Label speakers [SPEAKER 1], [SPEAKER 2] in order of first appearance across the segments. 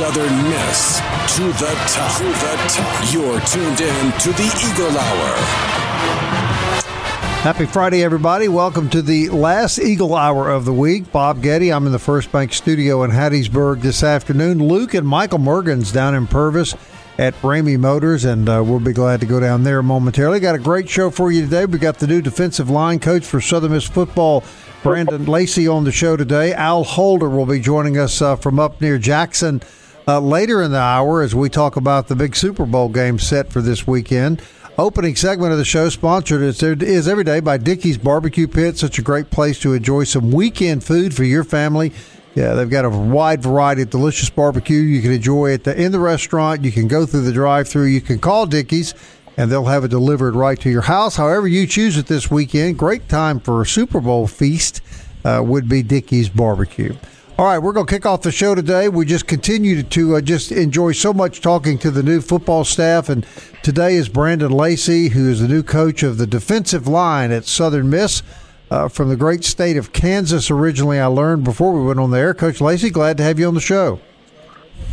[SPEAKER 1] Southern Miss to the top. To the top. You're tuned in to the Eagle Hour.
[SPEAKER 2] Happy Friday, everybody. Welcome to the last Eagle Hour of the week. Bob Getty, I'm in the First Bank studio in Hattiesburg this afternoon. Luke and Michael Morgan's down in Purvis at Ramey Motors, and uh, we'll be glad to go down there momentarily. Got a great show for you today. We got the new defensive line coach for Southern Miss football, Brandon Lacey, on the show today. Al Holder will be joining us uh, from up near Jackson uh, later in the hour as we talk about the big Super Bowl game set for this weekend. Opening segment of the show sponsored is, is every day by Dickey's Barbecue Pit. Such a great place to enjoy some weekend food for your family. Yeah, they've got a wide variety of delicious barbecue you can enjoy at the in the restaurant. You can go through the drive-through. You can call Dickey's, and they'll have it delivered right to your house. However you choose it this weekend, great time for a Super Bowl feast uh, would be Dickey's Barbecue. All right, we're going to kick off the show today. We just continue to uh, just enjoy so much talking to the new football staff, and today is Brandon Lacey, who is the new coach of the defensive line at Southern Miss. Uh, from the great state of Kansas, originally, I learned before we went on the air. Coach Lacey, glad to have you on the show.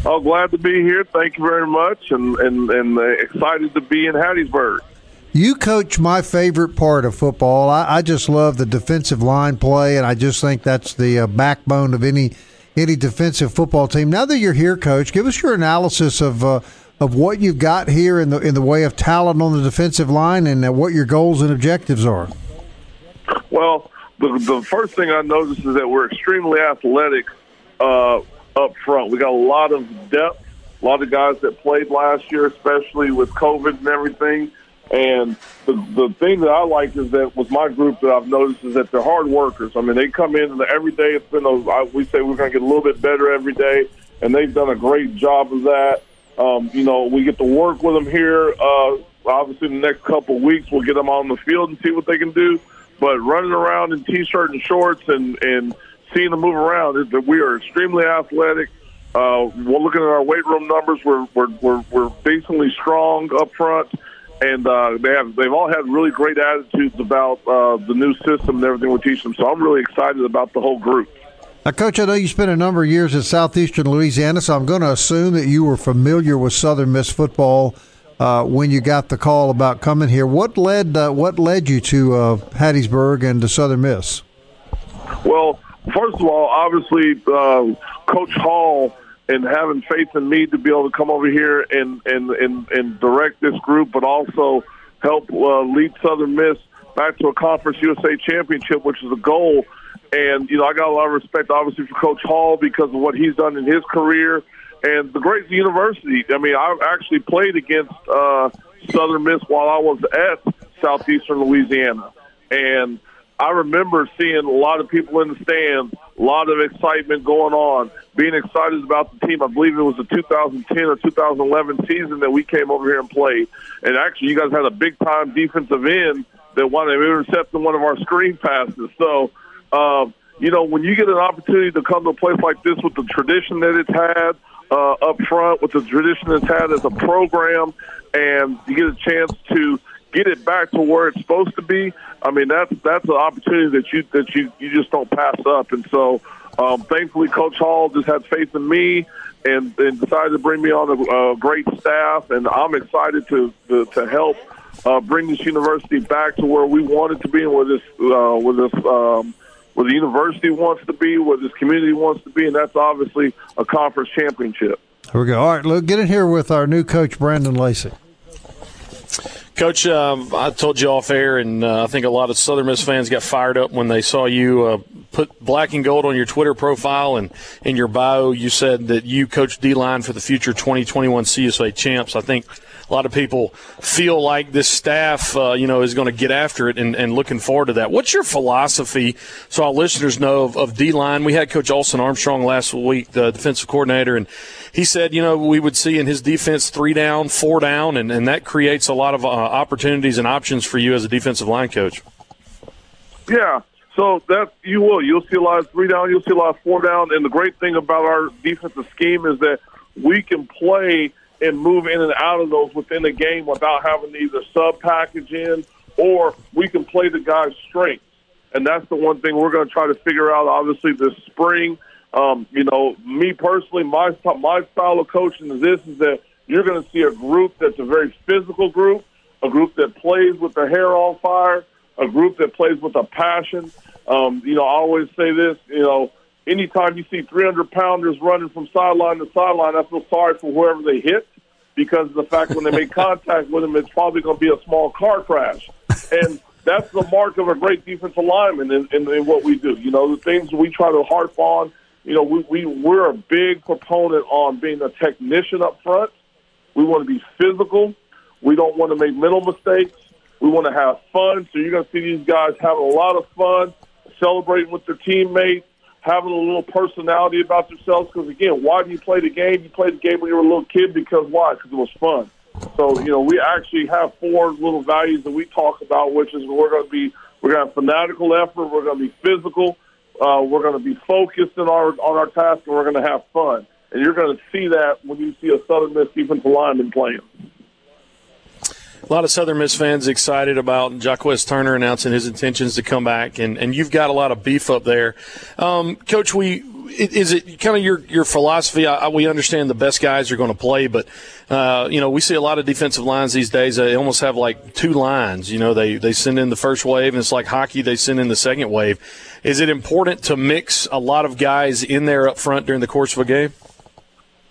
[SPEAKER 3] Oh, glad to be here. Thank you very much, and and, and uh, excited to be in Hattiesburg.
[SPEAKER 2] You coach my favorite part of football. I, I, just love the defensive line play, and I just think that's the uh, backbone of any any defensive football team. Now that you're here, coach, give us your analysis of uh, of what you've got here in the in the way of talent on the defensive line, and uh, what your goals and objectives are.
[SPEAKER 3] Well, the the first thing I noticed is that we're extremely athletic uh, up front. We got a lot of depth, a lot of guys that played last year, especially with COVID and everything. And the the thing that I like is that with my group that I've noticed is that they're hard workers. I mean, they come in and every day it's been a, I, we say we're going to get a little bit better every day, and they've done a great job of that. Um, you know, we get to work with them here. Uh, obviously, the next couple of weeks we'll get them on the field and see what they can do. But running around in t-shirt and shorts and and seeing them move around, is that we are extremely athletic. Uh, we're looking at our weight room numbers. We're we're we're, we're decently strong up front and uh, they have they've all had really great attitudes about uh, the new system and everything we teach them. So I'm really excited about the whole group.
[SPEAKER 2] Now, Coach, I know you spent a number of years in southeastern Louisiana, so I'm going to assume that you were familiar with Southern Miss football uh, when you got the call about coming here. What led uh, what led you to uh, Hattiesburg and to Southern Miss?
[SPEAKER 3] Well, first of all, obviously, uh, Coach Hall and having faith in me to be able to come over here and and and, and direct this group, but also help uh, lead Southern Miss back to a Conference USA championship, which is a goal. And you know, I got a lot of respect, obviously, for Coach Hall because of what he's done in his career and the great university. I mean, I actually played against uh, Southern Miss while I was at Southeastern Louisiana, and I remember seeing a lot of people in the stands, a lot of excitement going on, being excited about the team. I believe it was the 2010 or 2011 season that we came over here and played. And actually, you guys had a big time defensive end that wanted to intercept one of our screen passes. So, um, you know, when you get an opportunity to come to a place like this with the tradition that it's had uh, up front, with the tradition it's had as a program, and you get a chance to get it back to where it's supposed to be. I mean, that's that's an opportunity that you that you you just don't pass up. And so, um, thankfully, Coach Hall just had faith in me and, and decided to bring me on a, a great staff. And I'm excited to to, to help uh, bring this university back to where we want it to be and where this uh, where this um, where the university wants to be, where this community wants to be, and that's obviously a conference championship.
[SPEAKER 2] Here we go. All right, look, get in here with our new coach, Brandon Lacey.
[SPEAKER 4] Coach, um, I told you off air, and uh, I think a lot of Southern Miss fans got fired up when they saw you uh, put black and gold on your Twitter profile and in your bio. You said that you coach D line for the future 2021 CSA champs. I think a lot of people feel like this staff, uh, you know, is going to get after it and, and, looking forward to that. What's your philosophy so our listeners know of, of D line? We had Coach Austin Armstrong last week, the defensive coordinator, and he said, you know, we would see in his defense three down, four down, and, and that creates a lot of uh, opportunities and options for you as a defensive line coach.
[SPEAKER 3] Yeah. So that you will. You'll see a lot of three down. You'll see a lot of four down. And the great thing about our defensive scheme is that we can play and move in and out of those within the game without having to either sub package in or we can play the guy's strengths. And that's the one thing we're going to try to figure out. Obviously, this spring. Um, you know, me personally, my my style of coaching is this: is that you're going to see a group that's a very physical group, a group that plays with their hair on fire, a group that plays with a passion. Um, you know, I always say this, you know, anytime you see 300 pounders running from sideline to sideline, I feel sorry for whoever they hit because of the fact when they make contact with them, it's probably going to be a small car crash. And that's the mark of a great defensive lineman in, in, in what we do. You know, the things we try to harp on, you know, we, we, we're a big proponent on being a technician up front. We want to be physical. We don't want to make mental mistakes. We want to have fun. So you're going to see these guys having a lot of fun, celebrating with their teammates, having a little personality about themselves. Because again, why do you play the game? You played the game when you were a little kid because why? Because it was fun. So you know, we actually have four little values that we talk about, which is we're going to be we're going to have fanatical effort, we're going to be physical, uh, we're going to be focused in our on our task, and we're going to have fun. And you're going to see that when you see a Southern Miss defensive lineman playing.
[SPEAKER 4] A lot of Southern Miss fans excited about Jaquez Turner announcing his intentions to come back, and, and you've got a lot of beef up there. Um, Coach, we is it kind of your your philosophy? I, we understand the best guys are going to play, but uh, you know we see a lot of defensive lines these days. They almost have like two lines. You know, they they send in the first wave, and it's like hockey. They send in the second wave. Is it important to mix a lot of guys in there up front during the course of a game?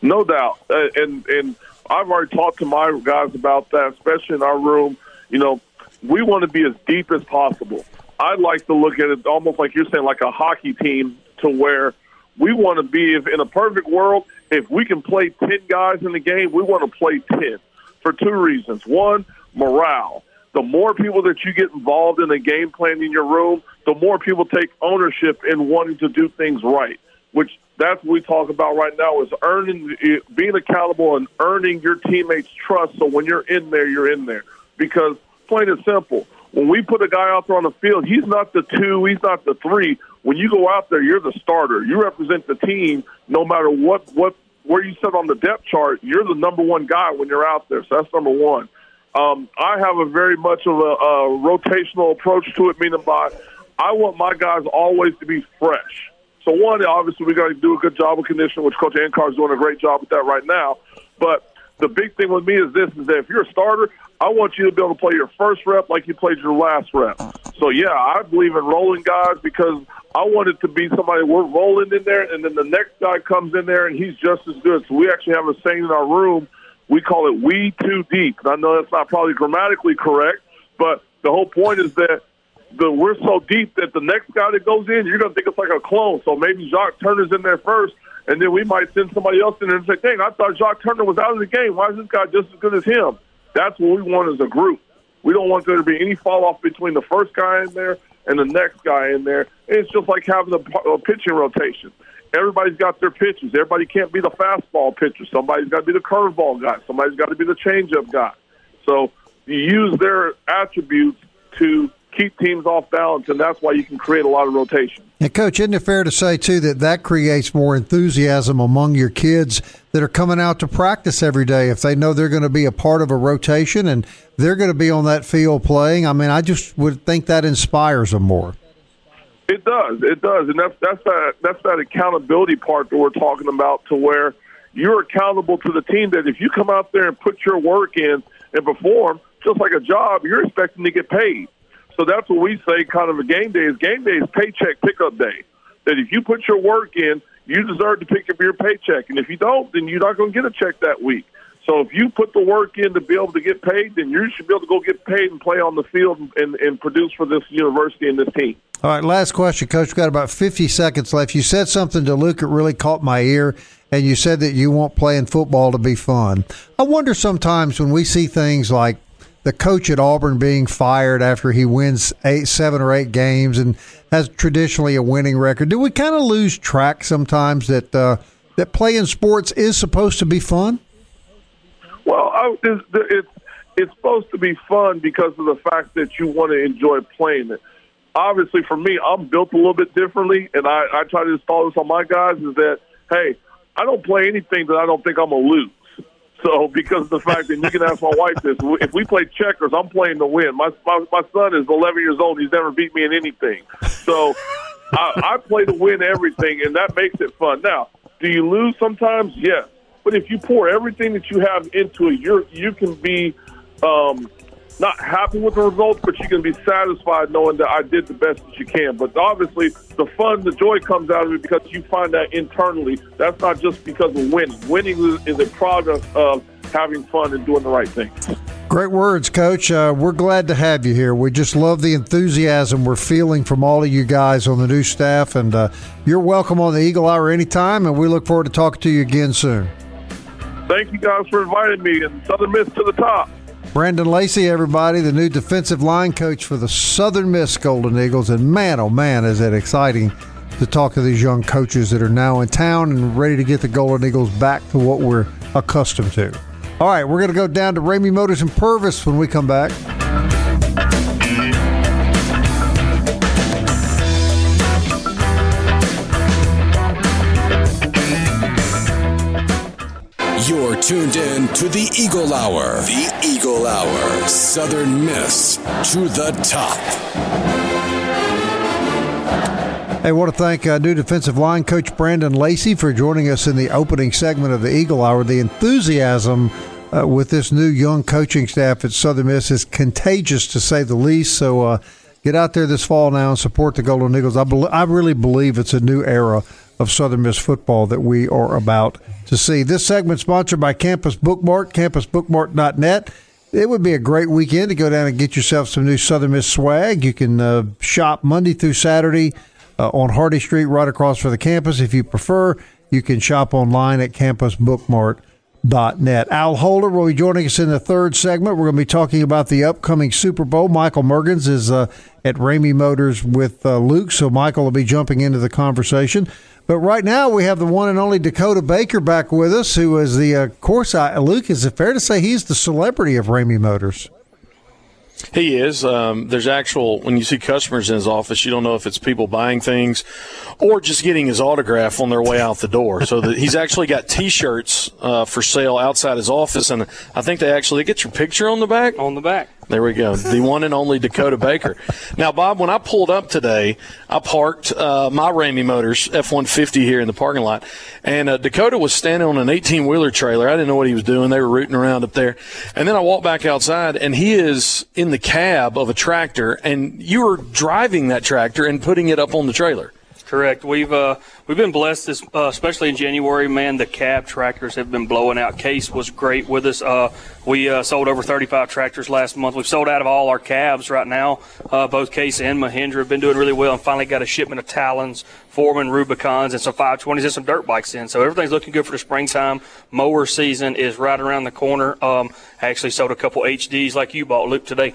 [SPEAKER 3] No doubt, uh, and and I've already talked to my guys about that, especially in our room. You know, we want to be as deep as possible. I'd like to look at it almost like you're saying, like a hockey team, to where we want to be. If in a perfect world, if we can play ten guys in the game, we want to play ten for two reasons. One, morale. The more people that you get involved in the game plan in your room, the more people take ownership in wanting to do things right. Which that's what we talk about right now is earning, being accountable and earning your teammates' trust. So when you're in there, you're in there. Because plain and simple, when we put a guy out there on the field, he's not the two, he's not the three. When you go out there, you're the starter. You represent the team, no matter what what where you sit on the depth chart. You're the number one guy when you're out there. So that's number one. Um, I have a very much of a, a rotational approach to it, meaning by I want my guys always to be fresh. So one, obviously, we got to do a good job of conditioning, which Coach Ancar is doing a great job with that right now. But the big thing with me is this: is that if you're a starter, I want you to be able to play your first rep like you played your last rep. So yeah, I believe in rolling guys because I want it to be somebody we're rolling in there, and then the next guy comes in there and he's just as good. So we actually have a saying in our room. We call it "we too deep." And I know that's not probably grammatically correct, but the whole point is that the we're so deep that the next guy that goes in, you're gonna think it's like a clone. So maybe Jacques Turner's in there first, and then we might send somebody else in there and say, "Dang, I thought Jacques Turner was out of the game. Why is this guy just as good as him?" That's what we want as a group. We don't want there to be any fall off between the first guy in there and the next guy in there. It's just like having a, a pitching rotation. Everybody's got their pitches. Everybody can't be the fastball pitcher. Somebody's got to be the curveball guy. Somebody's got to be the changeup guy. So you use their attributes to keep teams off balance, and that's why you can create a lot of rotation.
[SPEAKER 2] And coach, isn't it fair to say too that that creates more enthusiasm among your kids that are coming out to practice every day if they know they're going to be a part of a rotation and they're going to be on that field playing? I mean, I just would think that inspires them more.
[SPEAKER 3] It does, it does, and that's that's that that's that accountability part that we're talking about to where you're accountable to the team. That if you come out there and put your work in and perform, just like a job, you're expecting to get paid. So that's what we say kind of a game day is game day is paycheck pickup day. That if you put your work in, you deserve to pick up your paycheck. And if you don't, then you're not going to get a check that week. So if you put the work in to be able to get paid, then you should be able to go get paid and play on the field and, and produce for this university and this team.
[SPEAKER 2] All right, last question, Coach. We've got about 50 seconds left. You said something to Luke that really caught my ear, and you said that you want playing football to be fun. I wonder sometimes when we see things like the coach at Auburn being fired after he wins eight, seven or eight games and has traditionally a winning record, do we kind of lose track sometimes that uh, that playing sports is supposed to be fun?
[SPEAKER 3] Well, I, it's, it's it's supposed to be fun because of the fact that you want to enjoy playing it. Obviously, for me, I'm built a little bit differently, and I, I try to install this on my guys: is that hey, I don't play anything that I don't think I'm gonna lose. So, because of the fact that you can ask my wife this, if we play checkers, I'm playing to win. My my, my son is 11 years old; he's never beat me in anything. So, I, I play to win everything, and that makes it fun. Now, do you lose sometimes? Yes. But if you pour everything that you have into it, you're you can be um, not happy with the results, but you can be satisfied knowing that I did the best that you can. But obviously, the fun, the joy comes out of it because you find that internally. That's not just because of winning. Winning is a product of having fun and doing the right thing.
[SPEAKER 2] Great words, Coach. Uh, we're glad to have you here. We just love the enthusiasm we're feeling from all of you guys on the new staff, and uh, you're welcome on the Eagle Hour anytime, and we look forward to talking to you again soon.
[SPEAKER 3] Thank you guys for inviting me, and Southern Miss to the top.
[SPEAKER 2] Brandon Lacey, everybody, the new defensive line coach for the Southern Miss Golden Eagles. And man, oh man, is it exciting to talk to these young coaches that are now in town and ready to get the Golden Eagles back to what we're accustomed to. All right, we're going to go down to Ramey Motors and Purvis when we come back.
[SPEAKER 1] You're tuned in to the Eagle Hour. The Eagle Hour. Southern Miss to the top.
[SPEAKER 2] Hey, I want to thank uh, new defensive line coach Brandon Lacey for joining us in the opening segment of the Eagle Hour. The enthusiasm uh, with this new young coaching staff at Southern Miss is contagious to say the least. So uh, get out there this fall now and support the Golden Eagles. I, be- I really believe it's a new era of Southern Miss football that we are about to see. This segment sponsored by Campus Bookmart, campusbookmart.net. It would be a great weekend to go down and get yourself some new Southern Miss swag. You can uh, shop Monday through Saturday uh, on Hardy Street, right across from the campus. If you prefer, you can shop online at campusbookmart.net. Al Holder will be joining us in the third segment. We're going to be talking about the upcoming Super Bowl. Michael Mergens is uh, at Ramey Motors with uh, Luke, so Michael will be jumping into the conversation. But right now we have the one and only Dakota Baker back with us, who is the, uh, of course, I, Luke, is it fair to say he's the celebrity of Ramey Motors?
[SPEAKER 4] He is. Um, there's actual, when you see customers in his office, you don't know if it's people buying things or just getting his autograph on their way out the door. So the, he's actually got T-shirts uh, for sale outside his office, and I think they actually get your picture on the back.
[SPEAKER 5] On the back.
[SPEAKER 4] There we go. The one and only Dakota Baker. Now, Bob, when I pulled up today, I parked uh, my Ramey Motors F 150 here in the parking lot, and uh, Dakota was standing on an 18 wheeler trailer. I didn't know what he was doing. They were rooting around up there. And then I walked back outside, and he is in the cab of a tractor, and you were driving that tractor and putting it up on the trailer.
[SPEAKER 5] Correct. We've uh, we've been blessed, this, uh, especially in January. Man, the cab tractors have been blowing out. Case was great with us. Uh, we uh, sold over 35 tractors last month. We've sold out of all our cabs right now. Uh, both Case and Mahindra have been doing really well, and finally got a shipment of Talons, Foreman, Rubicons, and some 520s and some dirt bikes in. So everything's looking good for the springtime. Mower season is right around the corner. Um, I actually sold a couple HDs like you bought, Luke, today.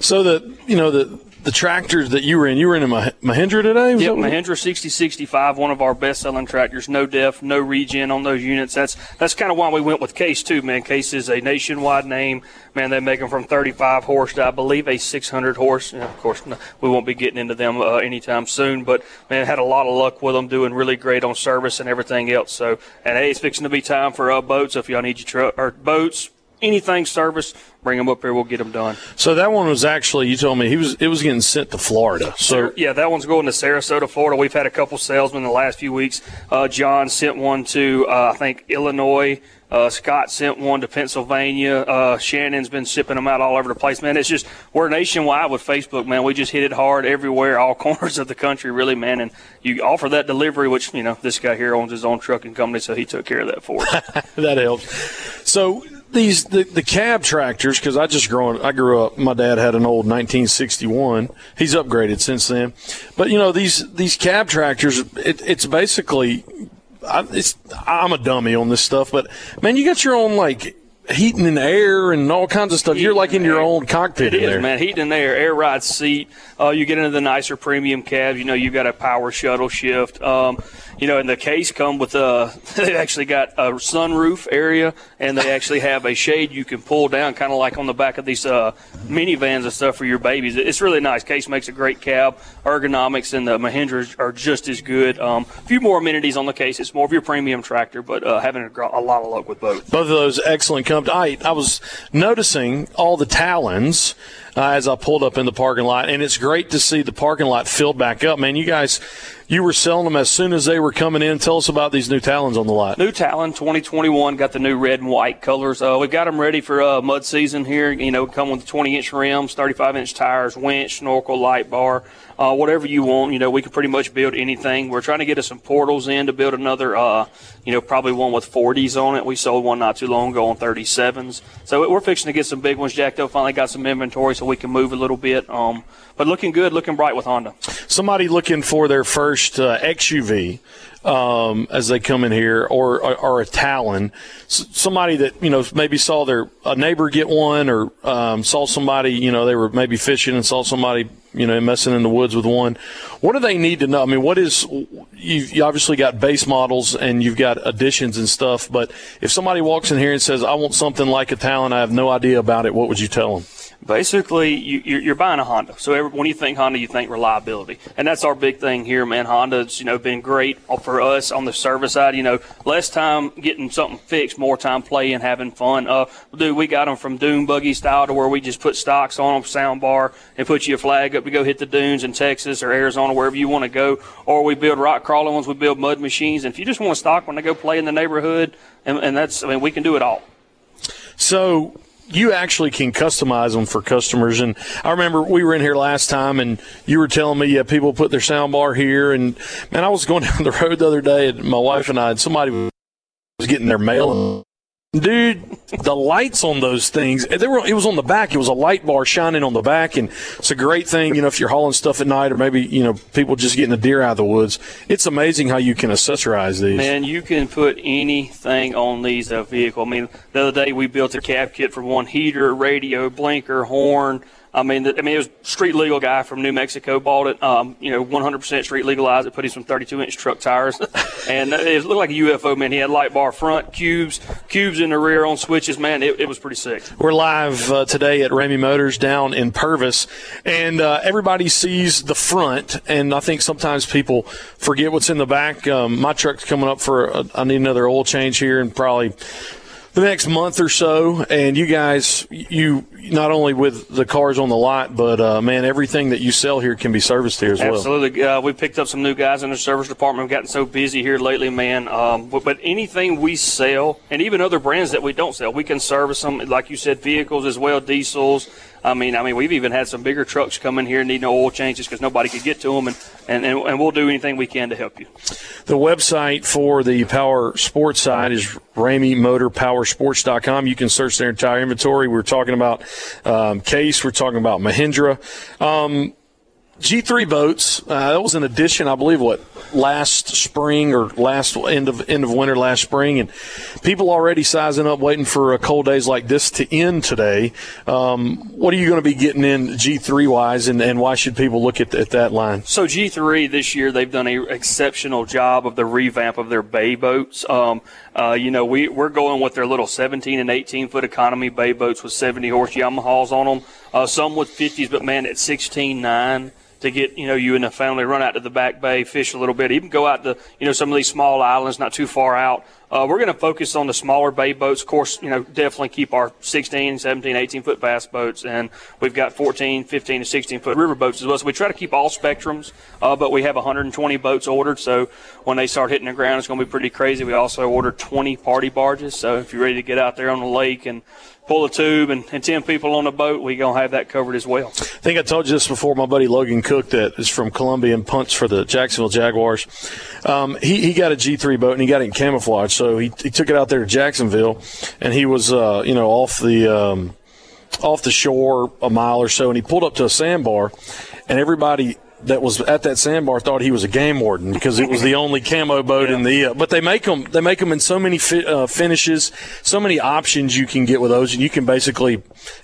[SPEAKER 4] So the you know the the tractors that you were in, you were in a Mah- Mahindra today? Was
[SPEAKER 5] Yep, Mahindra 6065, one of our best-selling tractors. No def, no regen on those units. That's that's kind of why we went with Case too, man. Case is a nationwide name. Man, they make them from 35 horse to I believe a 600 horse. And of course, no, we won't be getting into them uh, anytime soon. But man, had a lot of luck with them, doing really great on service and everything else. So, and hey, it's fixing to be time for uh, boats. If y'all need your truck or boats, anything service, bring them up here. We'll get them done.
[SPEAKER 4] So that one was actually you told me he was it was getting sent to Florida. So
[SPEAKER 5] yeah, that one's going to Sarasota, Florida. We've had a couple salesmen in the last few weeks. Uh, John sent one to uh, I think Illinois. Uh, Scott sent one to Pennsylvania. Uh, Shannon's been shipping them out all over the place, man. It's just we're nationwide with Facebook, man. We just hit it hard everywhere, all corners of the country, really, man. And you offer that delivery, which you know this guy here owns his own trucking company, so he took care of that for us.
[SPEAKER 4] that helps. So these the, the cab tractors because I just growing I grew up. My dad had an old 1961. He's upgraded since then, but you know these these cab tractors. It, it's basically I, I'm a dummy on this stuff, but man, you got your own like heating and air and all kinds of stuff. Heating You're like in your own cockpit
[SPEAKER 5] it
[SPEAKER 4] in
[SPEAKER 5] is,
[SPEAKER 4] there.
[SPEAKER 5] man. Heating and air, air ride seat. Uh, you get into the nicer premium cabs. You know, you've got a power shuttle shift. Um, you know, and the case come with a. They actually got a sunroof area, and they actually have a shade you can pull down, kind of like on the back of these uh, minivans and stuff for your babies. It's really nice. Case makes a great cab. Ergonomics and the Mahindras are just as good. Um, a few more amenities on the case. It's more of your premium tractor, but uh, having a, a, lot of luck with both.
[SPEAKER 4] Both of those excellent I, I was noticing all the Talons. Uh, as I pulled up in the parking lot, and it's great to see the parking lot filled back up. Man, you guys, you were selling them as soon as they were coming in. Tell us about these new Talons on the lot.
[SPEAKER 5] New Talon 2021 got the new red and white colors. Uh, we've got them ready for uh, mud season here. You know, come with 20 inch rims, 35 inch tires, winch, snorkel, light bar uh, whatever you want. You know, we can pretty much build anything. We're trying to get us some portals in to build another, uh, you know, probably one with 40s on it. We sold one not too long ago on 37s. So we're fixing to get some big ones jacked up. Finally got some inventory so we can move a little bit. Um, but looking good, looking bright with Honda.
[SPEAKER 4] Somebody looking for their first uh, XUV um, as they come in here, or or, a Talon. S- somebody that you know maybe saw their a neighbor get one, or um, saw somebody you know they were maybe fishing and saw somebody you know messing in the woods with one. What do they need to know? I mean, what is you, obviously got base models and you've got additions and stuff, but if somebody walks in here and says, "I want something like a Talon," I have no idea about it. What would you tell them?
[SPEAKER 5] Basically you, are buying a Honda. So every, when you think Honda, you think reliability, and that's our big thing here, man. Honda's you know been great for us on the service side. You know, less time getting something fixed, more time playing, having fun. Uh, dude, we got them from dune buggy style to where we just put stocks on them, sound bar, and put you a flag up to go hit the dunes in Texas or Arizona, wherever you want to go. Or we build rock crawling ones, we build mud machines, and if you just want to stock one to go play in the neighborhood, and, and that's I mean we can do it all.
[SPEAKER 4] So you actually can customize them for customers. And I remember we were in here last time, and you were telling me, yeah, people put their sound bar here. And man, I was going down the road the other day, and my wife and I, and somebody was getting their mail. Dude, the lights on those things, they were, it was on the back. It was a light bar shining on the back. And it's a great thing, you know, if you're hauling stuff at night or maybe, you know, people just getting a deer out of the woods. It's amazing how you can accessorize these.
[SPEAKER 5] Man, you can put anything on these uh, vehicle. I mean, the other day we built a cab kit for one heater, radio, blinker, horn, I mean, I mean, it was street legal guy from New Mexico bought it. Um, you know, 100% street legalized it. Put in some 32 inch truck tires, and it looked like a UFO. Man, he had light bar front, cubes, cubes in the rear on switches. Man, it, it was pretty sick.
[SPEAKER 4] We're live uh, today at Ramey Motors down in Purvis, and uh, everybody sees the front, and I think sometimes people forget what's in the back. Um, my truck's coming up for a, I need another oil change here, and probably the next month or so, and you guys, you not only with the cars on the lot, but uh, man, everything that you sell here can be serviced here as
[SPEAKER 5] well. Absolutely, uh, we picked up some new guys in the service department. We've gotten so busy here lately, man. Um, but, but, anything we sell, and even other brands that we don't sell, we can service them. Like you said, vehicles as well, diesels. I mean, I mean, we've even had some bigger trucks come in here needing oil changes because nobody could get to them, and, and, and, and, we'll do anything we can to help you.
[SPEAKER 4] The website for the Power Sports side is RameyMotorPowerSports.com. You can search their entire inventory. We're talking about um, Case. We're talking about Mahindra. Um, G3 boats. Uh, that was an addition, I believe, what last spring or last end of end of winter last spring, and people already sizing up, waiting for cold days like this to end today. Um, what are you going to be getting in G3 wise, and, and why should people look at, at that line?
[SPEAKER 5] So G3 this year they've done an exceptional job of the revamp of their bay boats. Um, uh, you know, we we're going with their little 17 and 18 foot economy bay boats with 70 horse Yamahas on them. Uh, some with 50s, but man, at 16.9 to get you know you and the family run out to the back bay, fish a little bit, even go out to you know some of these small islands not too far out. Uh, we're going to focus on the smaller bay boats. Of course, you know, definitely keep our 16, 17, 18 foot bass boats, and we've got 14, 15, and 16 foot river boats as well. So we try to keep all spectrums, uh, but we have 120 boats ordered. So when they start hitting the ground, it's going to be pretty crazy. We also ordered 20 party barges. So if you're ready to get out there on the lake and pull a tube and, and 10 people on a boat, we're going to have that covered as well. I
[SPEAKER 4] think I told you this before. My buddy Logan Cooke, that is from Columbia and punts for the Jacksonville Jaguars. Um, he, he got a G3 boat and he got it in camouflage. So he, he took it out there to Jacksonville and he was, uh, you know, off the, um, off the shore a mile or so and he pulled up to a sandbar and everybody that was at that sandbar thought he was a game warden because it was the only camo boat yeah. in the. Uh, but they make them. They make them in so many fi- uh, finishes, so many options you can get with those, and you can basically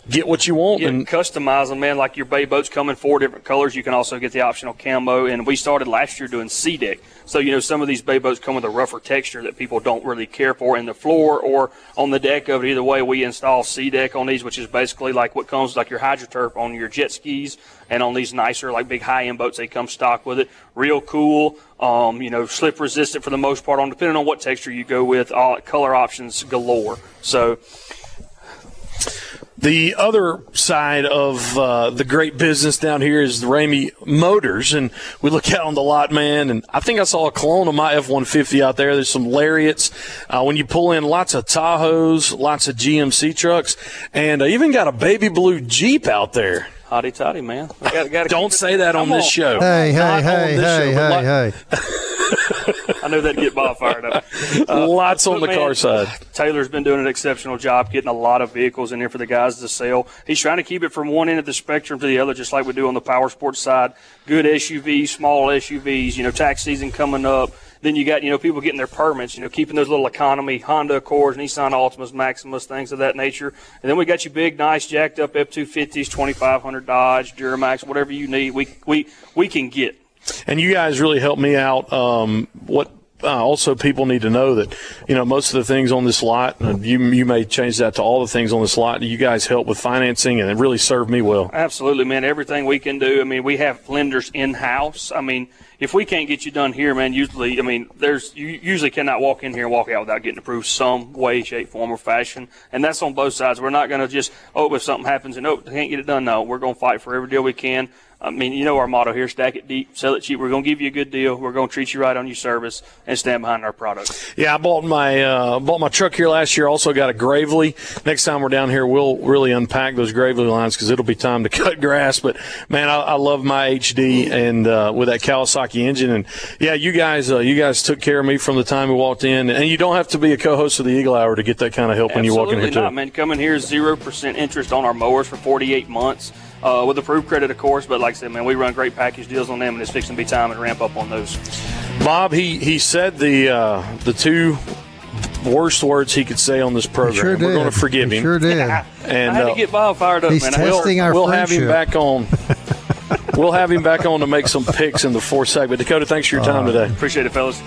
[SPEAKER 4] get what you want
[SPEAKER 5] yeah,
[SPEAKER 4] and
[SPEAKER 5] customize them. Man, like your bay boats come in four different colors. You can also get the optional camo. And we started last year doing sea deck. So you know some of these bay boats come with a rougher texture that people don't really care for in the floor or on the deck of it. Either way, we install sea deck on these, which is basically like what comes like your hydroturf on your jet skis and on these nicer like big high end boats they come stock with it. Real cool. Um, you know, slip resistant for the most part. On depending on what texture you go with, all color options galore. So
[SPEAKER 4] the other side of uh, the great business down here is the Ramey Motors, and we look out on the lot, man, and I think I saw a clone of my F-150 out there. There's some Lariats. Uh, when you pull in lots of Tahoes, lots of GMC trucks, and I even got a baby blue Jeep out there.
[SPEAKER 5] Hotty toddy, man.
[SPEAKER 4] Gotta, gotta Don't say that on this show.
[SPEAKER 2] Hey, hey, hey, hey, hey, hey.
[SPEAKER 5] I knew that'd get Bob fired up.
[SPEAKER 4] Uh, Lots on the man, car side.
[SPEAKER 5] Taylor's been doing an exceptional job getting a lot of vehicles in here for the guys to sell. He's trying to keep it from one end of the spectrum to the other, just like we do on the power sports side. Good SUVs, small SUVs. You know, tax season coming up. Then you got, you know, people getting their permits, you know, keeping those little economy Honda Accords, Nissan Altimas, Maximas, things of that nature. And then we got you big, nice, jacked up F-250s, 2500 Dodge, Duramax, whatever you need, we, we, we can get.
[SPEAKER 4] And you guys really helped me out. Um, what uh, also people need to know that you know most of the things on this lot you you may change that to all the things on this lot you guys help with financing and it really served me well.
[SPEAKER 5] Absolutely man. Everything we can do. I mean we have lenders in house i mean if we can't get you done here man usually i mean there's you usually cannot walk in here and walk out without getting approved some way shape form or fashion. And that's on both sides. We're not going to just oh if something happens and oh can't get it done. No we're going to fight for every deal we can I mean, you know our motto here: stack it deep, sell it cheap. We're going to give you a good deal. We're going to treat you right on your service and stand behind our product.
[SPEAKER 4] Yeah, I bought my uh, bought my truck here last year. Also got a Gravely. Next time we're down here, we'll really unpack those Gravely lines because it'll be time to cut grass. But man, I, I love my HD and uh, with that Kawasaki engine. And yeah, you guys, uh, you guys took care of me from the time we walked in. And you don't have to be a co-host of the Eagle Hour to get that kind of help
[SPEAKER 5] Absolutely
[SPEAKER 4] when you walk in here
[SPEAKER 5] not, too. man. Coming here is zero percent interest on our mowers for 48 months uh, with approved credit, of course. But like I said, man, we run great package deals on them, and it's fixing to be time to ramp up on those.
[SPEAKER 4] Bob, he he said the uh, the two worst words he could say on this program.
[SPEAKER 2] Sure
[SPEAKER 4] We're going to forgive
[SPEAKER 2] he
[SPEAKER 4] him.
[SPEAKER 2] Sure did. and
[SPEAKER 5] I had uh, to get Bob fired up.
[SPEAKER 2] He's
[SPEAKER 5] man.
[SPEAKER 2] testing
[SPEAKER 4] we'll,
[SPEAKER 2] our
[SPEAKER 4] We'll
[SPEAKER 2] friendship.
[SPEAKER 4] have him back on. we'll have him back on to make some picks in the fourth segment. Dakota, thanks for your time uh, today.
[SPEAKER 5] Appreciate it, fellas.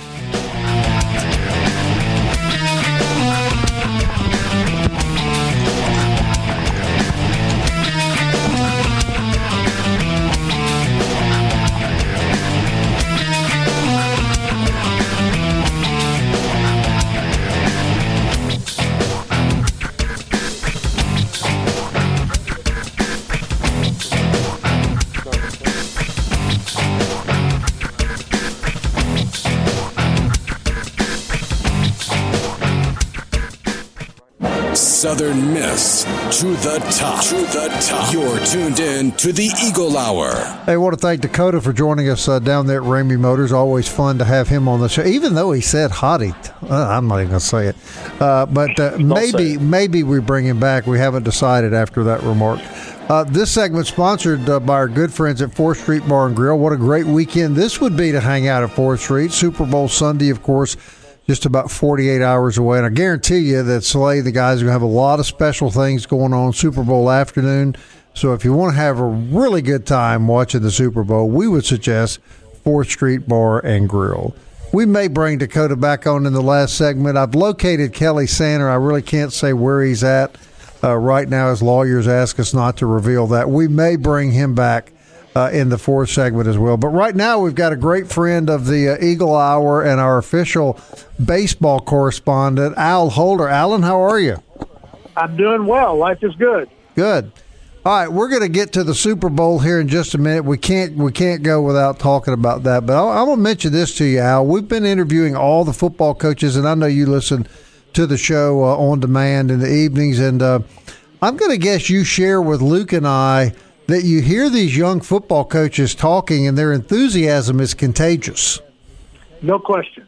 [SPEAKER 1] To the top. To the top. You're tuned in to the Eagle Hour.
[SPEAKER 2] Hey, I want to thank Dakota for joining us uh, down there at Ramey Motors. Always fun to have him on the show, even though he said hottie. Uh, I'm not even going to say it. Uh, but uh, maybe maybe we bring him back. We haven't decided after that remark. Uh, this segment sponsored uh, by our good friends at 4th Street Bar and Grill. What a great weekend this would be to hang out at 4th Street. Super Bowl Sunday, of course just about 48 hours away. And I guarantee you that Slay, the guys, are going to have a lot of special things going on Super Bowl afternoon. So if you want to have a really good time watching the Super Bowl, we would suggest 4th Street Bar and Grill. We may bring Dakota back on in the last segment. I've located Kelly Sander. I really can't say where he's at uh, right now, as lawyers ask us not to reveal that. We may bring him back uh, in the fourth segment as well. But right now, we've got a great friend of the uh, Eagle Hour and our official baseball correspondent, Al Holder. Alan, how are you?
[SPEAKER 6] I'm doing well. Life is good.
[SPEAKER 2] Good. All right, we're going to get to the Super Bowl here in just a minute. We can't we can't go without talking about that. But I, am going to mention this to you, Al. We've been interviewing all the football coaches, and I know you listen to the show uh, on demand in the evenings. And uh, I'm going to guess you share with Luke and I that you hear these young football coaches talking, and their enthusiasm is contagious.
[SPEAKER 6] No question.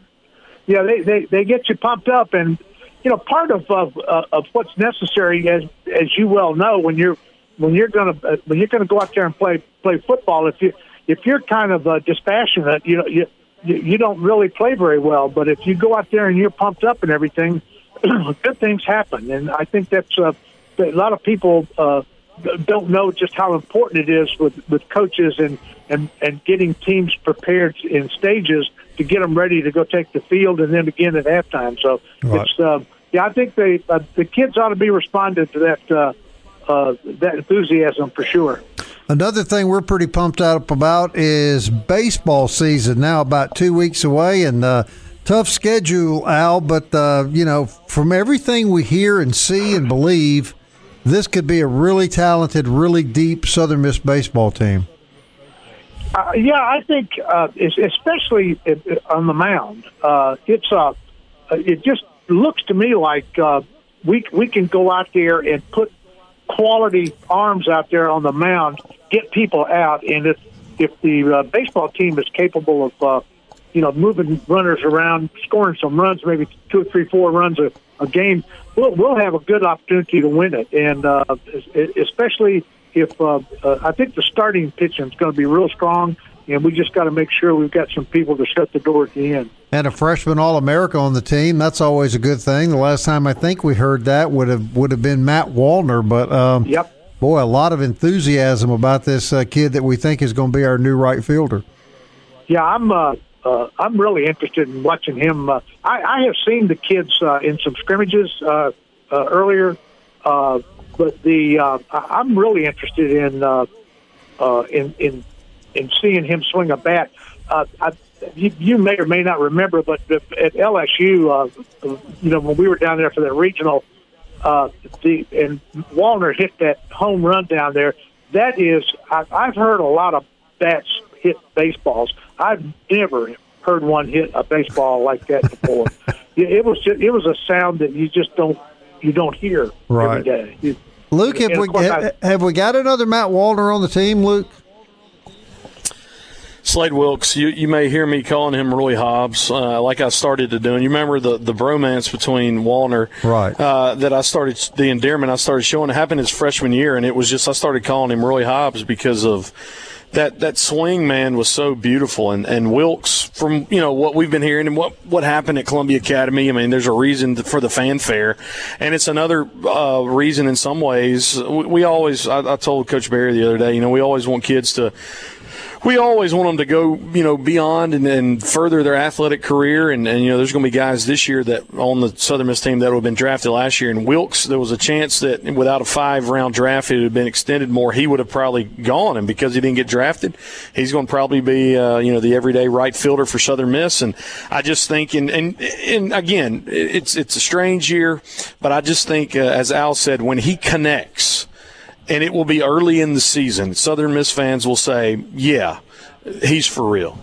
[SPEAKER 6] Yeah, they they, they get you pumped up, and you know part of of, uh, of what's necessary, as as you well know, when you're when you're going to uh, when you're going to go out there and play play football, if you if you're kind of uh, dispassionate, you know you you don't really play very well. But if you go out there and you're pumped up and everything, good things happen. And I think that's uh, a lot of people uh, don't know just how important it is with with coaches and and and getting teams prepared in stages to get them ready to go take the field and then again at halftime. So right. it's uh, yeah, I think they uh, the kids ought to be responding to that. Uh, uh, that enthusiasm for sure.
[SPEAKER 2] Another thing we're pretty pumped up about is baseball season now about two weeks away and uh, tough schedule, Al. But uh, you know, from everything we hear and see and believe, this could be a really talented, really deep Southern Miss baseball team.
[SPEAKER 6] Uh, yeah, I think uh, especially on the mound, uh, it's uh, it just looks to me like uh, we we can go out there and put quality arms out there on the mound, get people out, and if if the uh, baseball team is capable of uh, you know moving runners around, scoring some runs, maybe two or three, four runs a, a game, we'll we'll have a good opportunity to win it, and uh, especially if uh, uh, I think the starting pitching is going to be real strong and we just got to make sure we've got some people to shut the door at the end.
[SPEAKER 2] And a freshman All America on the team, that's always a good thing. The last time I think we heard that would have would have been Matt Wallner, but um,
[SPEAKER 6] yep.
[SPEAKER 2] boy, a lot of enthusiasm about this uh, kid that we think is going to be our new right fielder.
[SPEAKER 6] Yeah, I'm uh, uh, I'm really interested in watching him. Uh, I, I have seen the kids uh, in some scrimmages uh, uh, earlier, uh, but the uh, I'm really interested in uh, uh, in in and seeing him swing a bat. Uh, I, you, you may or may not remember, but at LSU, uh, you know, when we were down there for the regional, uh, the and Wallner hit that home run down there. That is, I, I've heard a lot of bats hit baseballs. I've never heard one hit a baseball like that before. it was just, it was a sound that you just don't you don't hear
[SPEAKER 2] right.
[SPEAKER 6] every day. You,
[SPEAKER 2] Luke, have we have, have we got another Matt Wallner on the team, Luke?
[SPEAKER 4] Slade Wilkes, you, you may hear me calling him Roy Hobbs, uh, like I started to do. And you remember the, the bromance between Wallner,
[SPEAKER 2] right?
[SPEAKER 4] Uh, that I started the endearment I started showing. It happened his freshman year, and it was just I started calling him Roy Hobbs because of that that swing man was so beautiful. And and Wilkes from you know what we've been hearing and what what happened at Columbia Academy I mean there's a reason for the fanfare. And it's another uh, reason in some ways. We, we always I, I, told Coach Berry the other day you know we always want kids to we always want them to go, you know, beyond and, and further their athletic career. And, and you know, there's going to be guys this year that on the Southern Miss team that would have been drafted last year. And Wilkes, there was a chance that without a five round draft, it had been extended more. He would have probably gone. And because he didn't get drafted, he's going to probably be, uh, you know, the everyday right fielder for Southern Miss. And I just think, and, and, and again, it's, it's a strange year, but I just think, uh, as Al said, when he connects, and it will be early in the season. Southern Miss fans will say, "Yeah, he's for real."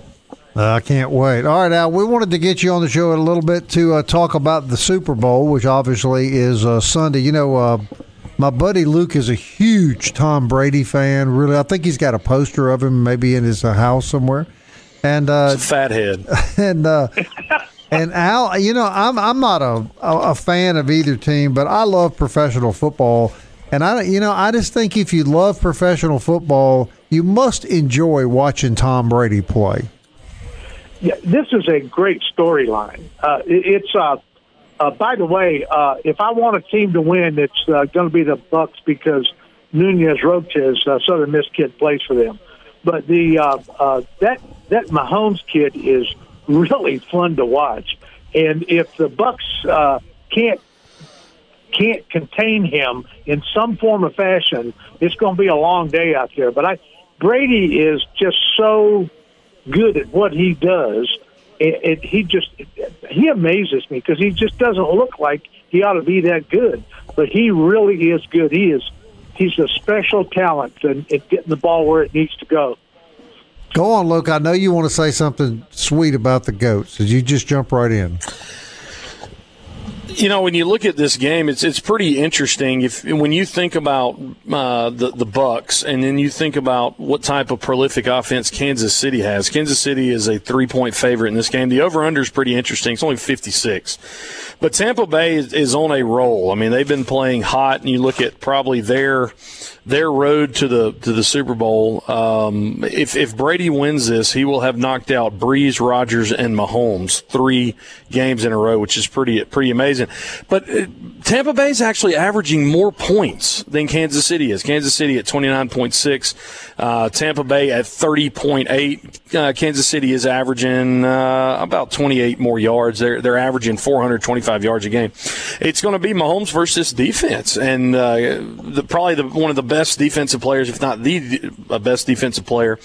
[SPEAKER 2] I can't wait. All right, Al, we wanted to get you on the show a little bit to uh, talk about the Super Bowl, which obviously is uh, Sunday. You know, uh, my buddy Luke is a huge Tom Brady fan. Really, I think he's got a poster of him maybe in his uh, house somewhere. And uh,
[SPEAKER 4] it's a fathead.
[SPEAKER 2] And uh, and Al, you know, I'm I'm not a a fan of either team, but I love professional football and I, you know, I just think if you love professional football, you must enjoy watching Tom Brady play.
[SPEAKER 6] Yeah, this is a great storyline. Uh, it, it's, uh, uh, by the way, uh, if I want a team to win, it's uh, going to be the Bucs because Nunez Roches, uh, Southern Miss kid, plays for them. But the uh, uh, that that Mahomes kid is really fun to watch, and if the Bucs uh, can't can't contain him in some form or fashion, it's going to be a long day out there. But I, Brady is just so good at what he does. It, it, he just he amazes me because he just doesn't look like he ought to be that good, but he really is good. He is he's a special talent in, in getting the ball where it needs to go.
[SPEAKER 2] Go on, Luke. I know you want to say something sweet about the goats. Did you just jump right in?
[SPEAKER 4] You know, when you look at this game, it's it's pretty interesting. If when you think about uh, the the Bucs, and then you think about what type of prolific offense Kansas City has. Kansas City is a three point favorite in this game. The over under is pretty interesting. It's only fifty six, but Tampa Bay is, is on a roll. I mean, they've been playing hot, and you look at probably their their road to the to the Super Bowl. Um, if if Brady wins this, he will have knocked out Brees, Rodgers, and Mahomes three games in a row, which is pretty pretty amazing. But uh, Tampa Bay is actually averaging more points than Kansas City is. Kansas City at twenty nine point six, uh, Tampa Bay at thirty point eight. Uh, Kansas City is averaging uh, about twenty eight more yards. They're they're averaging four hundred twenty five yards a game. It's going to be Mahomes versus defense, and uh, the, probably the, one of the best defensive players, if not the best defensive player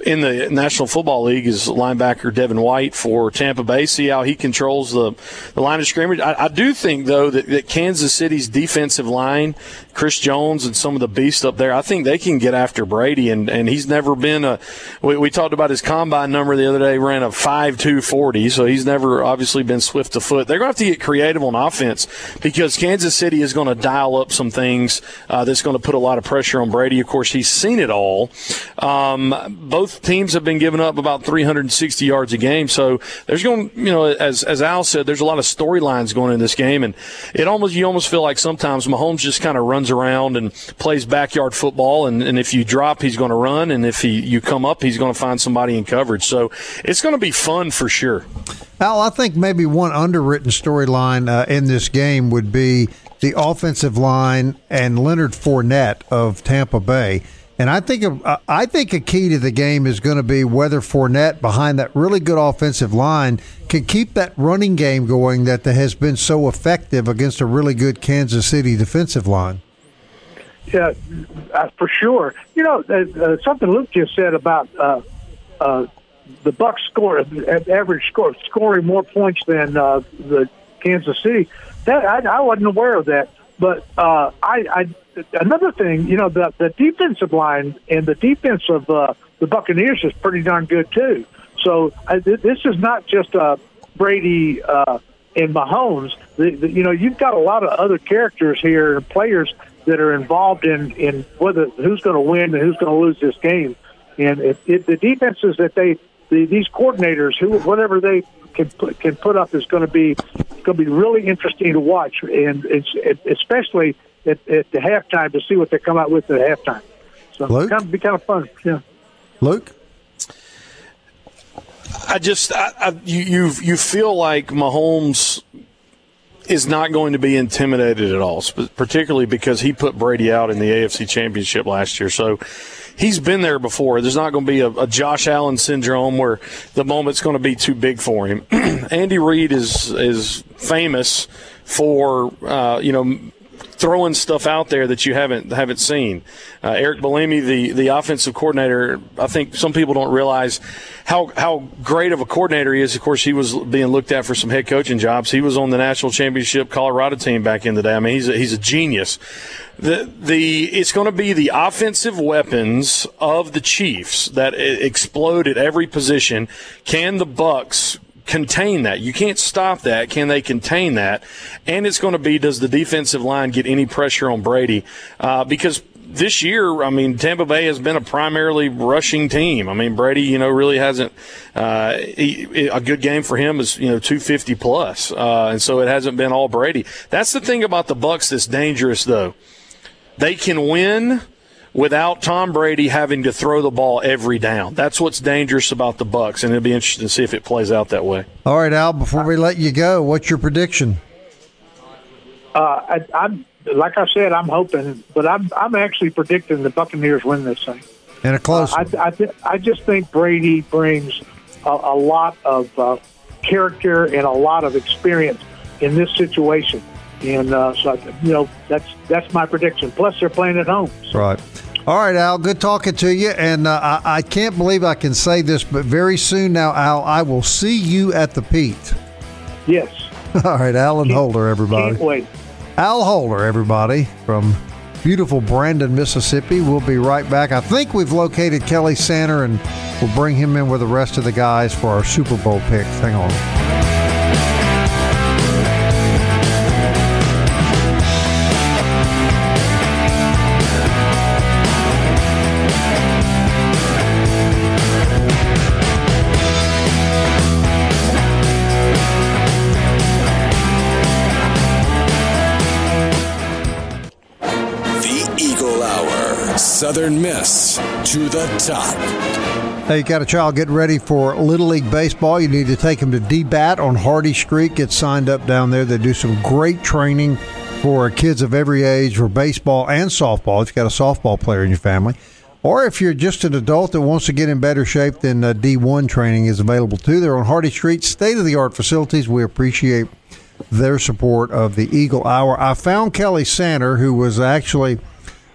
[SPEAKER 4] in the National Football League is linebacker Devin White for Tampa Bay. See how he controls the, the line of scrimmage. I, I do think, though, that, that, Kansas City's defensive line, Chris Jones and some of the beasts up there, I think they can get after Brady. And, and he's never been a. We, we talked about his combine number the other day, ran a 5'240, so he's never obviously been swift to foot. They're going to have to get creative on offense because Kansas City is going to dial up some things uh, that's going to put a lot of pressure on Brady. Of course, he's seen it all. Um, both teams have been giving up about 360 yards a game. So there's going, to, you know, as as Al said, there's a lot of storylines going in this game, and it almost you almost feel like sometimes Mahomes just kind of runs around and plays backyard football, and, and if you drop, he's going to run, and if he you come up, he's going to find somebody in coverage. So it's going to be fun for sure.
[SPEAKER 2] Al, I think maybe one underwritten storyline uh, in this game would be the offensive line and Leonard Fournette of Tampa Bay. And I think a, I think a key to the game is going to be whether Fournette behind that really good offensive line can keep that running game going that has been so effective against a really good Kansas City defensive line.
[SPEAKER 6] Uh, for sure. You know, uh, uh, something Luke just said about uh, uh, the Bucs score average score scoring more points than the Kansas City. That I, I wasn't aware of that, but I, I another thing, you know, the the defensive line and the defense of the Buccaneers is pretty darn good too. So I, this is not just uh, Brady and Mahomes. The, the, you know, you've got a lot of other characters here and players that are involved in in whether who's going to win and who's going to lose this game. And it, it, the defenses that they the, these coordinators who whatever they can put, can put up is going to be going to be really interesting to watch, and it's it, especially at, at the halftime to see what they come out with at halftime. So Luke? it's be kind of fun. Yeah.
[SPEAKER 2] Luke?
[SPEAKER 4] I just I, I, you you you feel like Mahomes is not going to be intimidated at all, particularly because he put Brady out in the AFC Championship last year. So he's been there before. There's not going to be a, a Josh Allen syndrome where the moment's going to be too big for him. Andy Reid is is famous for uh, you know throwing stuff out there that you haven't haven't seen. Uh, Eric Bieniemy, the the offensive coordinator, I think some people don't realize how how great of a coordinator he is. Of course, he was being looked at for some head coaching jobs. He was on the national championship Colorado team back in the day. I mean, he's a, he's a genius. The the it's going to be the offensive weapons of the Chiefs that explode at every position. Can the Bucs contain that. You can't stop that. Can they contain that? And it's going to be does the defensive line get any pressure on Brady? Uh, because this year, I mean, Tampa Bay has been a primarily rushing team. I mean, Brady, you know, really hasn't. Uh, he, a good game for him is you know 250 plus, uh, and so it hasn't been all Brady. That's the thing about the Bucs that's dangerous, though. They can win without Tom Brady having to throw the ball every down. That's what's dangerous about the Bucs, and it'll be interesting to see if it plays out that way.
[SPEAKER 2] All right, Al. Before we let you go, what's your prediction?
[SPEAKER 6] Uh, I, I'm like I said, I'm hoping, but I'm I'm actually predicting the Buccaneers win this thing.
[SPEAKER 2] And a close.
[SPEAKER 6] Uh, I I, th- I, just think Brady brings a, a lot of uh, character and a lot of experience in this situation, and uh, so you know that's that's my prediction. Plus, they're playing at home.
[SPEAKER 2] So. Right. All right, Al. Good talking to you. And uh, I, I can't believe I can say this, but very soon now, Al, I will see you at the Pete.
[SPEAKER 6] Yes.
[SPEAKER 2] All right, Alan Holder, everybody.
[SPEAKER 6] Can't wait.
[SPEAKER 2] Al Holder, everybody, from beautiful Brandon, Mississippi. We'll be right back. I think we've located Kelly Sander, and we'll bring him in with the rest of the guys for our Super Bowl pick. Hang on.
[SPEAKER 1] Southern Miss to the top.
[SPEAKER 2] Hey, you got a child getting ready for Little League Baseball. You need to take him to DBAT on Hardy Street. Get signed up down there. They do some great training for kids of every age for baseball and softball if you've got a softball player in your family. Or if you're just an adult that wants to get in better shape, then uh, D1 training is available too. They're on Hardy Street, state of the art facilities. We appreciate their support of the Eagle Hour. I found Kelly Sander, who was actually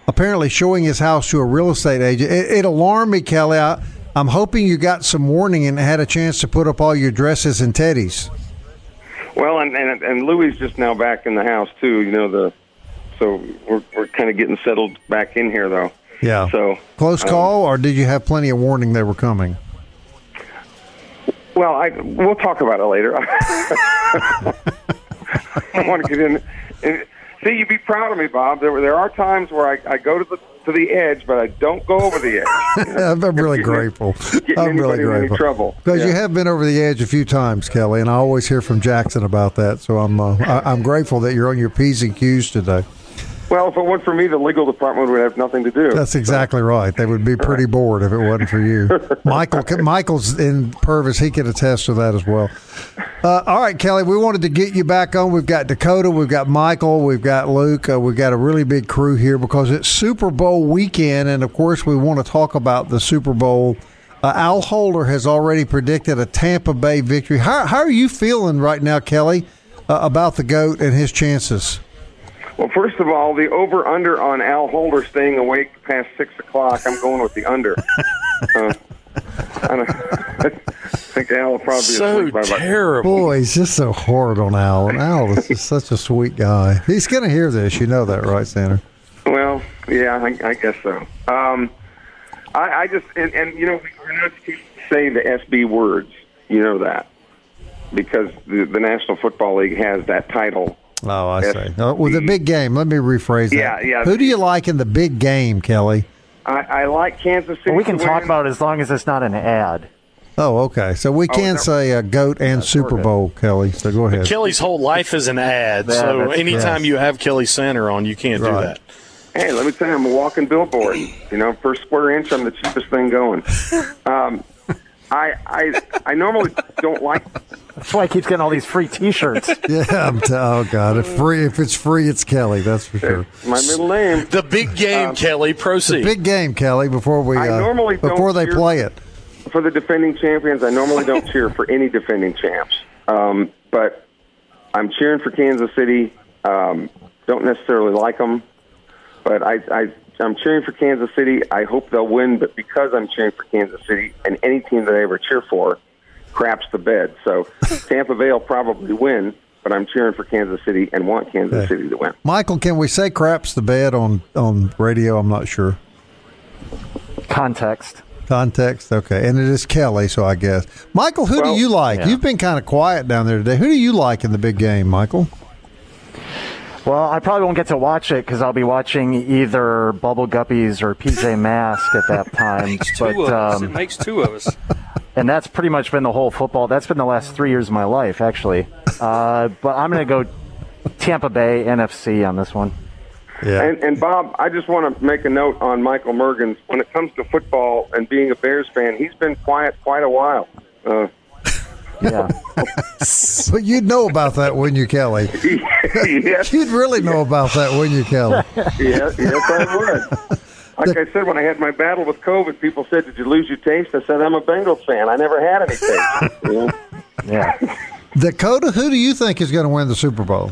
[SPEAKER 2] apparently showing his house to a real estate agent. It, it alarmed me, Kelly. I, I'm hoping you got some warning and had a chance to put up all your dresses and teddies.
[SPEAKER 7] Well, and and, and Louis just now back in the house too. You know the, so we're we're kind of getting settled back in here though.
[SPEAKER 2] Yeah.
[SPEAKER 7] So
[SPEAKER 2] Close
[SPEAKER 7] um,
[SPEAKER 2] call, or did you have plenty of warning they were coming?
[SPEAKER 7] Well, I we'll talk about it later. I want to get in. And, see, you'd be proud of me, Bob. There there are times where I, I go to the to the edge, but I don't go over the edge. You know?
[SPEAKER 2] I'm really grateful. I'm really
[SPEAKER 7] anybody in any
[SPEAKER 2] grateful.
[SPEAKER 7] trouble.
[SPEAKER 2] Because you have been over the edge a few times, Kelly, and I always hear from Jackson about that. So I'm uh, I, I'm grateful that you're on your P's and Q's today.
[SPEAKER 7] Well, if it weren't for me, the legal department would have nothing to do.
[SPEAKER 2] That's exactly right. They would be pretty bored if it wasn't for you. Michael, Michael's in Purvis. He can attest to that as well. Uh, all right, Kelly, we wanted to get you back on. We've got Dakota, we've got Michael, we've got Luke. Uh, we've got a really big crew here because it's Super Bowl weekend, and of course, we want to talk about the Super Bowl. Uh, Al Holder has already predicted a Tampa Bay victory. How, how are you feeling right now, Kelly, uh, about the GOAT and his chances?
[SPEAKER 7] Well, first of all, the over under on Al Holder staying awake past six o'clock. I'm going with the under. uh, I, don't, I think Al will probably be
[SPEAKER 4] So
[SPEAKER 7] asleep by about
[SPEAKER 4] terrible.
[SPEAKER 2] Boy, he's just so hard on Al. And Al is just such a sweet guy. He's going to hear this. You know that, right, Sanders?
[SPEAKER 7] Well, yeah, I, I guess so. Um, I, I just and, and you know we're not supposed to say the SB words. You know that because the, the National Football League has that title.
[SPEAKER 2] Oh, I
[SPEAKER 7] Yes.
[SPEAKER 2] see. Uh, with the big game, let me rephrase that.
[SPEAKER 7] Yeah, yeah.
[SPEAKER 2] Who do you like in the big game, Kelly?
[SPEAKER 7] I, I like Kansas City.
[SPEAKER 8] Well, we can talk about it as long as it's not an ad.
[SPEAKER 2] Oh, okay. So we can
[SPEAKER 7] that-
[SPEAKER 2] say uh, GOAT and Super Bowl, Kelly. So go ahead.
[SPEAKER 4] Kelly's whole life is an ad,
[SPEAKER 8] Yeah,
[SPEAKER 4] so anytime
[SPEAKER 2] yes.
[SPEAKER 4] you have Kelly Sander on, you can't do that.
[SPEAKER 7] Hey, let me tell you, I'm a walking billboard. You know, per square inch, I'm the cheapest thing going. Um, I, I I normally don't like
[SPEAKER 8] That's why he keeps getting all these free T-shirts.
[SPEAKER 2] Yeah, I'm t- oh God! If free, if it's free, it's Kelly. That's for sure.
[SPEAKER 7] my middle name.
[SPEAKER 4] The big game, Kelly. Proceed.
[SPEAKER 2] Big game, Kelly. Before we,
[SPEAKER 7] I
[SPEAKER 2] uh,
[SPEAKER 7] normally don't
[SPEAKER 2] before they play it.
[SPEAKER 7] for the defending champions, I normally don't cheer for any defending champs, um, but I'm cheering for Kansas City. Um, don't necessarily like them, but I, I I'm cheering for Kansas City. I hope they'll win, but because I'm cheering for Kansas City and any team that I ever cheer for, craps the bed. So Tampa Bay will probably win, but I'm cheering for Kansas City and want Kansas City to win.
[SPEAKER 2] Michael, can we say craps the bed on on radio? I'm not sure.
[SPEAKER 8] Context.
[SPEAKER 2] Context, okay, and it is Kelly, so I guess. Michael, who
[SPEAKER 7] Well,
[SPEAKER 2] do you like?
[SPEAKER 8] yeah.
[SPEAKER 2] You've been kind of quiet down there today. Who do you like in the big game, Michael?
[SPEAKER 8] Well, I probably won't get to watch it because I'll be watching either Bubble Guppies or PJ Mask at that time.
[SPEAKER 5] Makes two
[SPEAKER 8] but
[SPEAKER 5] of us. It
[SPEAKER 8] um,
[SPEAKER 5] makes two of us.
[SPEAKER 8] and that's pretty much been the whole football. That's been the last three years of my life, actually. Uh, but I'm going to go Tampa Bay NFC on this one.
[SPEAKER 2] Yeah,
[SPEAKER 7] And, and Bob, I just want to make a note on Michael Mergens. When it comes to football and being a Bears fan, he's been quiet quite a while. Uh,
[SPEAKER 8] Yeah.
[SPEAKER 2] but you'd know about that, wouldn't you, Kelly?
[SPEAKER 7] yes,
[SPEAKER 2] You'd really know about that, wouldn't you, Kelly?
[SPEAKER 7] yes, yes, I would. Like I said, when I had my battle with COVID, people said, "Did you lose your taste?" I said, "I'm a Bengals fan. I never had any taste." You know?
[SPEAKER 8] Yeah.
[SPEAKER 2] Dakota, who do you think is going to win the Super Bowl?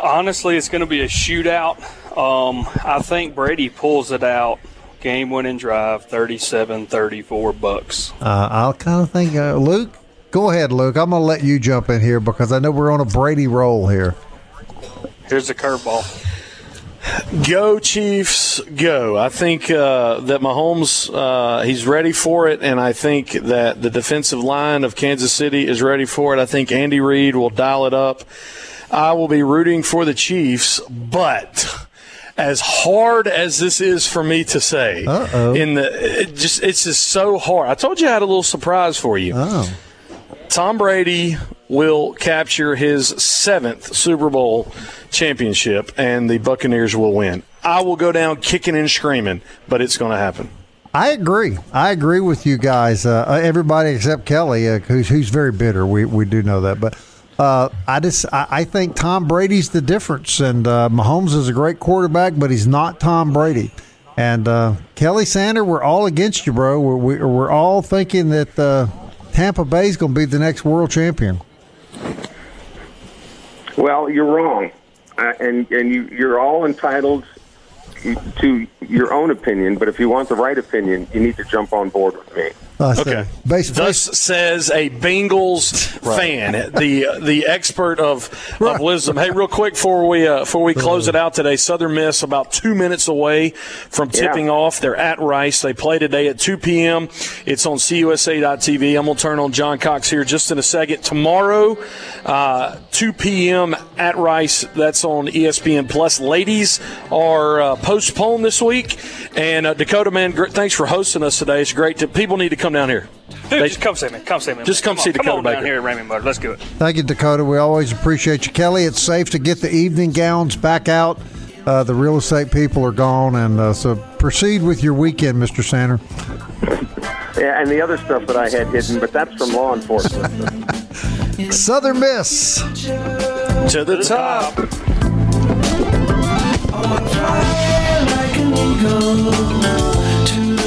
[SPEAKER 5] Honestly, it's going to be a shootout. Um, I think Brady pulls it out. Game winning drive, 37 34 Bucs.
[SPEAKER 2] Uh, I'll kind of think, uh, Luke, go ahead, Luke. I'm going to let you jump in here because I know we're on a Brady roll here.
[SPEAKER 5] Here's the curveball.
[SPEAKER 4] Go Chiefs, go! I think uh, that Mahomes uh, he's ready for it, and I think that the defensive line of Kansas City is ready for it. I think Andy Reid will dial it up. I will be rooting for the Chiefs, but as hard as this is for me to say,
[SPEAKER 2] Uh-oh.
[SPEAKER 4] in the it just it's just so hard. I told you I had a little surprise for you.
[SPEAKER 2] Oh.
[SPEAKER 4] Tom Brady will capture his seventh Super Bowl championship, and the Buccaneers will win. I will go down kicking and screaming, but it's going to happen.
[SPEAKER 2] I agree. I agree with you guys. Uh, everybody except Kelly, uh, who's who's very bitter. We we do know that, but uh, I just I, I think Tom Brady's the difference, and uh, Mahomes is a great quarterback, but he's not Tom Brady. And uh, Kelly Sander, we're all against you, bro. We're we- we're all thinking that uh, Tampa Bay's going to be the next world champion.
[SPEAKER 7] Well, you're wrong, and and you you're all entitled to your own opinion. But if you want the right opinion, you need to jump on board me.
[SPEAKER 4] Okay.
[SPEAKER 2] base-
[SPEAKER 4] Thus says a Bengals fan, the the expert of, of wisdom. Hey, real quick before we uh, before we close it out today, Southern Miss about two minutes away from tipping
[SPEAKER 7] Yeah.
[SPEAKER 4] off. They're at Rice. They play today at 2 p.m. It's on CUSA.tv. I'm gonna turn on John Cox here just in a second. Tomorrow, uh, 2 p.m. at Rice. That's on ESPN Plus. Ladies are uh, postponed this week, and uh, Dakota man, gr- thanks for hosting us today. It's great to people need to come down here.
[SPEAKER 5] Dude,
[SPEAKER 4] They-
[SPEAKER 5] just come see me. Come see me.
[SPEAKER 4] Just come
[SPEAKER 5] on,
[SPEAKER 4] see
[SPEAKER 5] Come
[SPEAKER 4] Dakota
[SPEAKER 5] on down here at Raymond Butter. Let's do it.
[SPEAKER 2] Thank you, Dakota. We always appreciate you, Kelly. It's safe to get the evening gowns back out. Uh, the real estate people are gone, and uh, so proceed with your weekend, Mr. Sander.
[SPEAKER 7] Yeah, and the other stuff that I had hidden, but that's from law enforcement.
[SPEAKER 2] Southern Miss.
[SPEAKER 4] To the top.
[SPEAKER 9] like an eagle